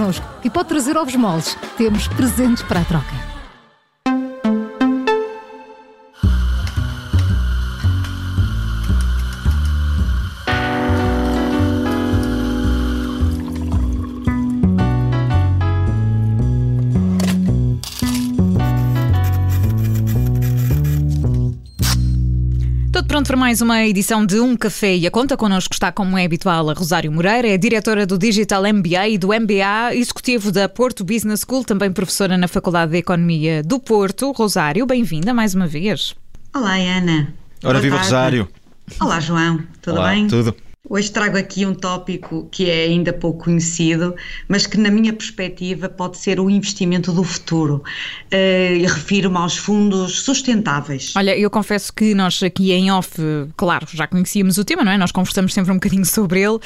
connosco e pode trazer ovos moles. Temos presentes para a troca. Pronto para mais uma edição de Um Café e a Conta. Connosco está, como é habitual, a Rosário Moreira, é diretora do Digital MBA e do MBA executivo da Porto Business School, também professora na Faculdade de Economia do Porto. Rosário, bem-vinda mais uma vez. Olá, Ana. Ora, Boa viva tarde. Rosário. Olá, João. Tudo Olá, bem? Tudo. Hoje trago aqui um tópico que é ainda pouco conhecido, mas que, na minha perspectiva, pode ser o investimento do futuro. Uh, Refiro-me aos fundos sustentáveis. Olha, eu confesso que nós aqui em off, claro, já conhecíamos o tema, não é? Nós conversamos sempre um bocadinho sobre ele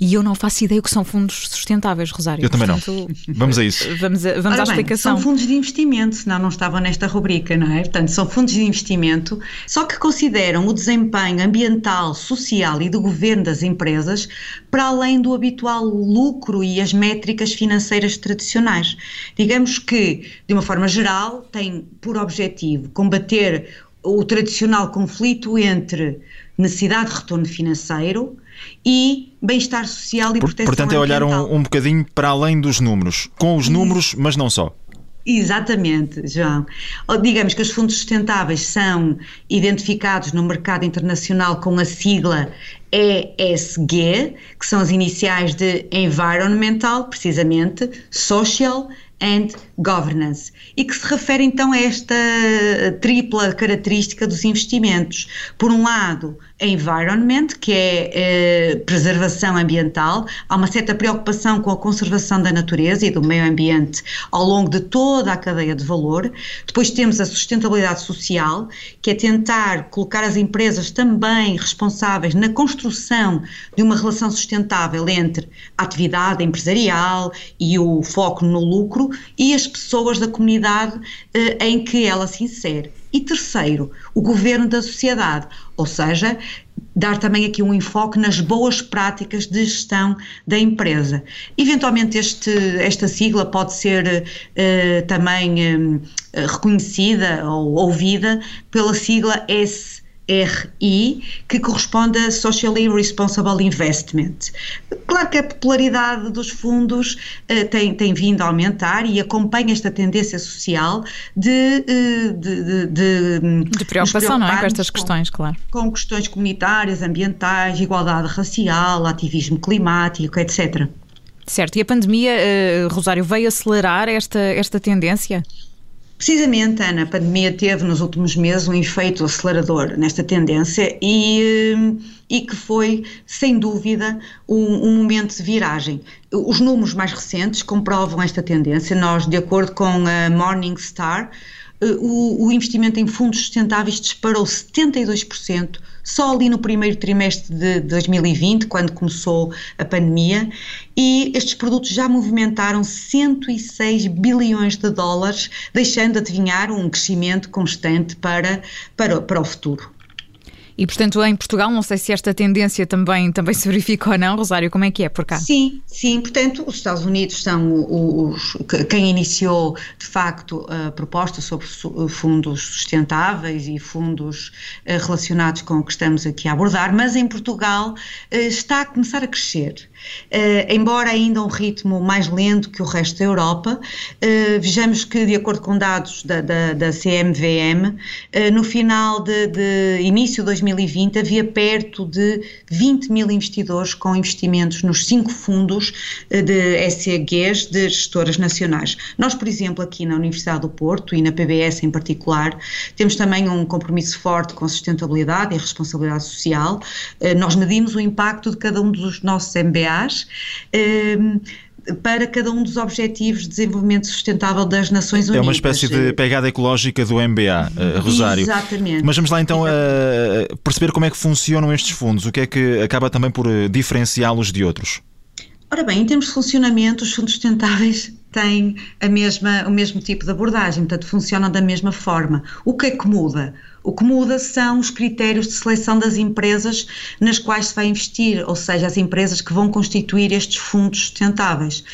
e eu não faço ideia o que são fundos sustentáveis, Rosário. Eu também Portanto, não. Vamos a isso. Vamos, a, vamos à bem, explicação. São fundos de investimento, senão não estavam nesta rubrica, não é? Portanto, são fundos de investimento, só que consideram o desempenho ambiental, social e do governo das empresas para além do habitual lucro e as métricas financeiras tradicionais. Digamos que, de uma forma geral, tem por objetivo combater o tradicional conflito entre necessidade de retorno financeiro e bem-estar social e proteção Portanto, é olhar um, um bocadinho para além dos números, com os números, mas não só. Exatamente, João. Digamos que os fundos sustentáveis são identificados no mercado internacional com a sigla ESG, que são as iniciais de Environmental, precisamente, Social and Governance, e que se refere então a esta tripla característica dos investimentos. Por um lado, environment, que é eh, preservação ambiental, há uma certa preocupação com a conservação da natureza e do meio ambiente ao longo de toda a cadeia de valor. Depois temos a sustentabilidade social, que é tentar colocar as empresas também responsáveis na construção de uma relação sustentável entre a atividade empresarial e o foco no lucro e as pessoas da comunidade eh, em que ela se insere. E terceiro, o governo da sociedade, ou seja, dar também aqui um enfoque nas boas práticas de gestão da empresa. Eventualmente este, esta sigla pode ser uh, também uh, reconhecida ou ouvida pela sigla S RI, que corresponde a Socially Responsible Investment. Claro que a popularidade dos fundos uh, tem, tem vindo a aumentar e acompanha esta tendência social de, uh, de, de, de, preocupação, não é? Com estas questões, com, claro. Com questões comunitárias, ambientais, igualdade racial, ativismo climático, etc. Certo, e a pandemia, uh, Rosário, veio acelerar esta, esta tendência? Precisamente, Ana, a pandemia teve nos últimos meses um efeito acelerador nesta tendência e, eh, e que foi, sem dúvida, um, um, momento de viragem. Os números mais recentes comprovam esta tendência. Nós, de acordo com a Morningstar, eh, o, o investimento em fundos sustentáveis disparou 72% só ali no primeiro trimestre de 2020, quando começou a pandemia, e estes produtos já movimentaram 106 bilhões de dólares, deixando de adivinhar um crescimento constante para, para, para o futuro. E, portanto, em Portugal, não sei se esta tendência também, também se verifica ou não, Rosário, como é que é por cá? Sim, sim, portanto, os Estados Unidos são os, quem iniciou, de facto, a proposta sobre fundos sustentáveis e fundos eh, relacionados com o que estamos aqui a abordar, mas em Portugal eh, está a começar a crescer. Uh, embora ainda um ritmo mais lento que o resto da Europa, uh, vejamos que, de acordo com dados da, da, da CMVM, uh, no final de, de, início de 2020 havia perto de 20 mil investidores com investimentos nos cinco fundos de SEGs de gestoras nacionais. Nós, por exemplo, aqui na Universidade do Porto e na PBS em particular, temos também um compromisso forte com sustentabilidade e responsabilidade social. Nós medimos o impacto de cada um dos nossos MBA Ehm, para cada um dos Objetivos de Desenvolvimento Sustentável das Nações Unidas. É uma espécie de pegada ecológica do MBA, uh, eh, Rosário. Exatamente. Mas vamos lá então uh, perceber como é que funcionam estes fundos, o que é que acaba também por eh, diferenciá-los de outros. Ora bem, em termos de funcionamento, os fundos sustentáveis têm a mesma, o mesmo tipo de abordagem, portanto funcionam da mesma forma. O que é que muda? O que muda são os critérios de seleção das empresas nas quais se vai investir, ou seja, as empresas que vão constituir estes fundos sustentáveis.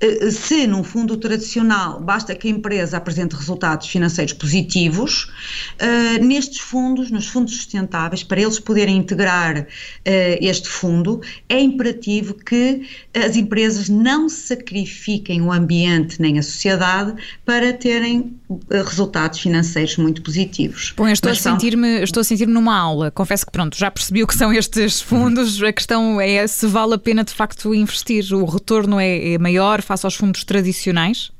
Eh, se num fundo tradicional basta que a empresa apresente resultados financeiros positivos, eh, nestes fundos, nos fundos sustentáveis, para eles poderem integrar eh, este fundo, é imperativo que as empresas não sacrifiquem o ambiente nem a sociedade para terem resultados financeiros muito positivos. Estou a sentir-me estou a sentir-me numa aula. Confesso que pronto, já percebi o que são estes fundos. A questão é se vale a pena de facto investir. O retorno é, é maior face aos fundos tradicionais?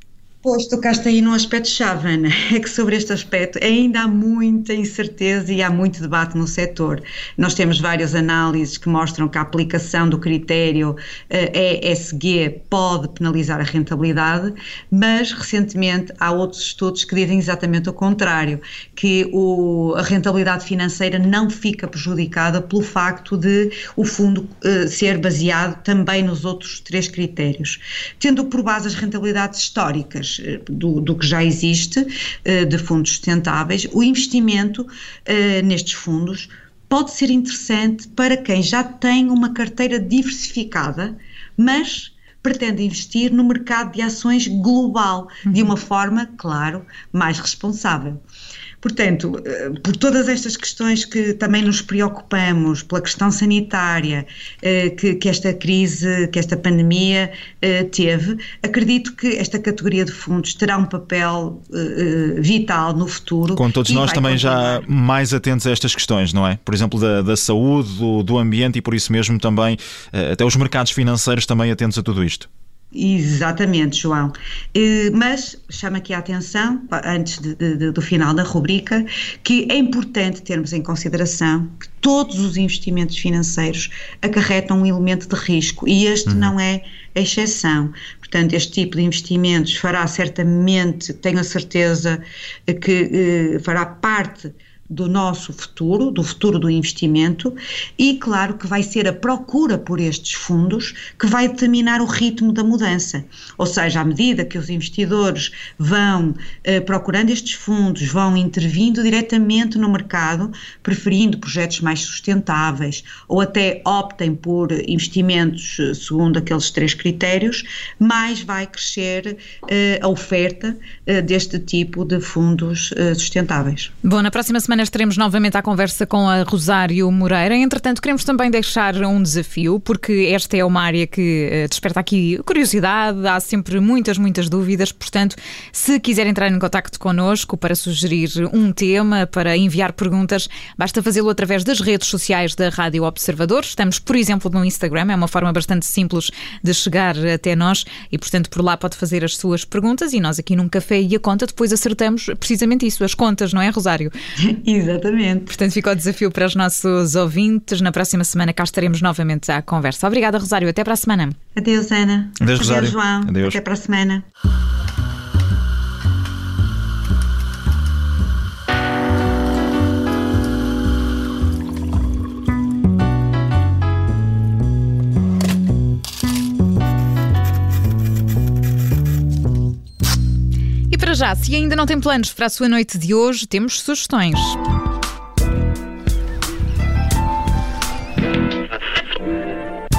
Pois, tocaste aí num aspecto-chave, Ana, é que sobre este aspecto ainda há muita incerteza e há muito debate no setor. Nós temos várias análises que mostram que a aplicação do critério eh, ESG pode penalizar a rentabilidade, mas recentemente há outros estudos que dizem exatamente o contrário, que o, a rentabilidade financeira não fica prejudicada pelo facto de o fundo uh, ser baseado também nos outros três critérios. Tendo por base as rentabilidades históricas, eh, do, do que já existe eh, de fundos sustentáveis, o investimento eh, nestes fundos pode ser interessante para quem já tem uma carteira diversificada, mas pretende investir no mercado de ações global, de uma forma, claro, mais responsável. Portanto, eh, por todas estas questões que também nos preocupamos, pela questão sanitária eh, que, que esta crise, que esta pandemia eh, teve, acredito que esta categoria de fundos terá um papel vital no futuro. Com todos nós também já mais atentos a estas questões, não é? Por exemplo, da, da saúde, do, do ambiente e por isso mesmo também até os mercados financeiros também atentos a tudo isto. Exatamente, João. Mas chama aqui a atenção, antes de, de, do final da rubrica, que é importante termos em consideração que todos os investimentos financeiros acarretam um elemento de risco e este uhum. não é a exceção. Portanto, este tipo de investimentos fará certamente, tenho a certeza, que eh, fará parte do nosso futuro, do futuro do investimento, e claro que vai ser a procura por estes fundos que vai determinar o ritmo da mudança. Ou seja, à medida que os investidores vão eh, procurando estes fundos, vão intervindo diretamente no mercado, preferindo projetos mais sustentáveis ou até optem por investimentos eh, segundo aqueles três critérios, mais vai crescer eh, a oferta eh, deste tipo de fundos eh, sustentáveis. Bom, na próxima semana estaremos novamente à conversa com a Rosário Moreira. Entretanto, queremos também deixar um desafio, porque esta é uma área que eh, desperta aqui curiosidade, há sempre muitas, muitas dúvidas. Portanto, se quiser entrar em contato connosco para sugerir um tema, para enviar perguntas, basta fazê-lo através das redes sociais da Rádio Observador. Estamos, por exemplo, no Instagram, é uma forma bastante simples de chegar até nós e, portanto, por lá pode fazer as suas perguntas e nós aqui num café e a conta depois acertamos precisamente isso, as contas, não é, Rosário? Exatamente. Portanto, fica o desafio para os nossos ouvintes. Na próxima semana cá estaremos novamente à conversa. Obrigada, Rosário. Até para a semana. Adeus, Ana. Adeus, Rosário. Adeus, João. Adeus. Até para a semana. Para já, se ainda não tem planos para a sua noite de hoje, temos sugestões.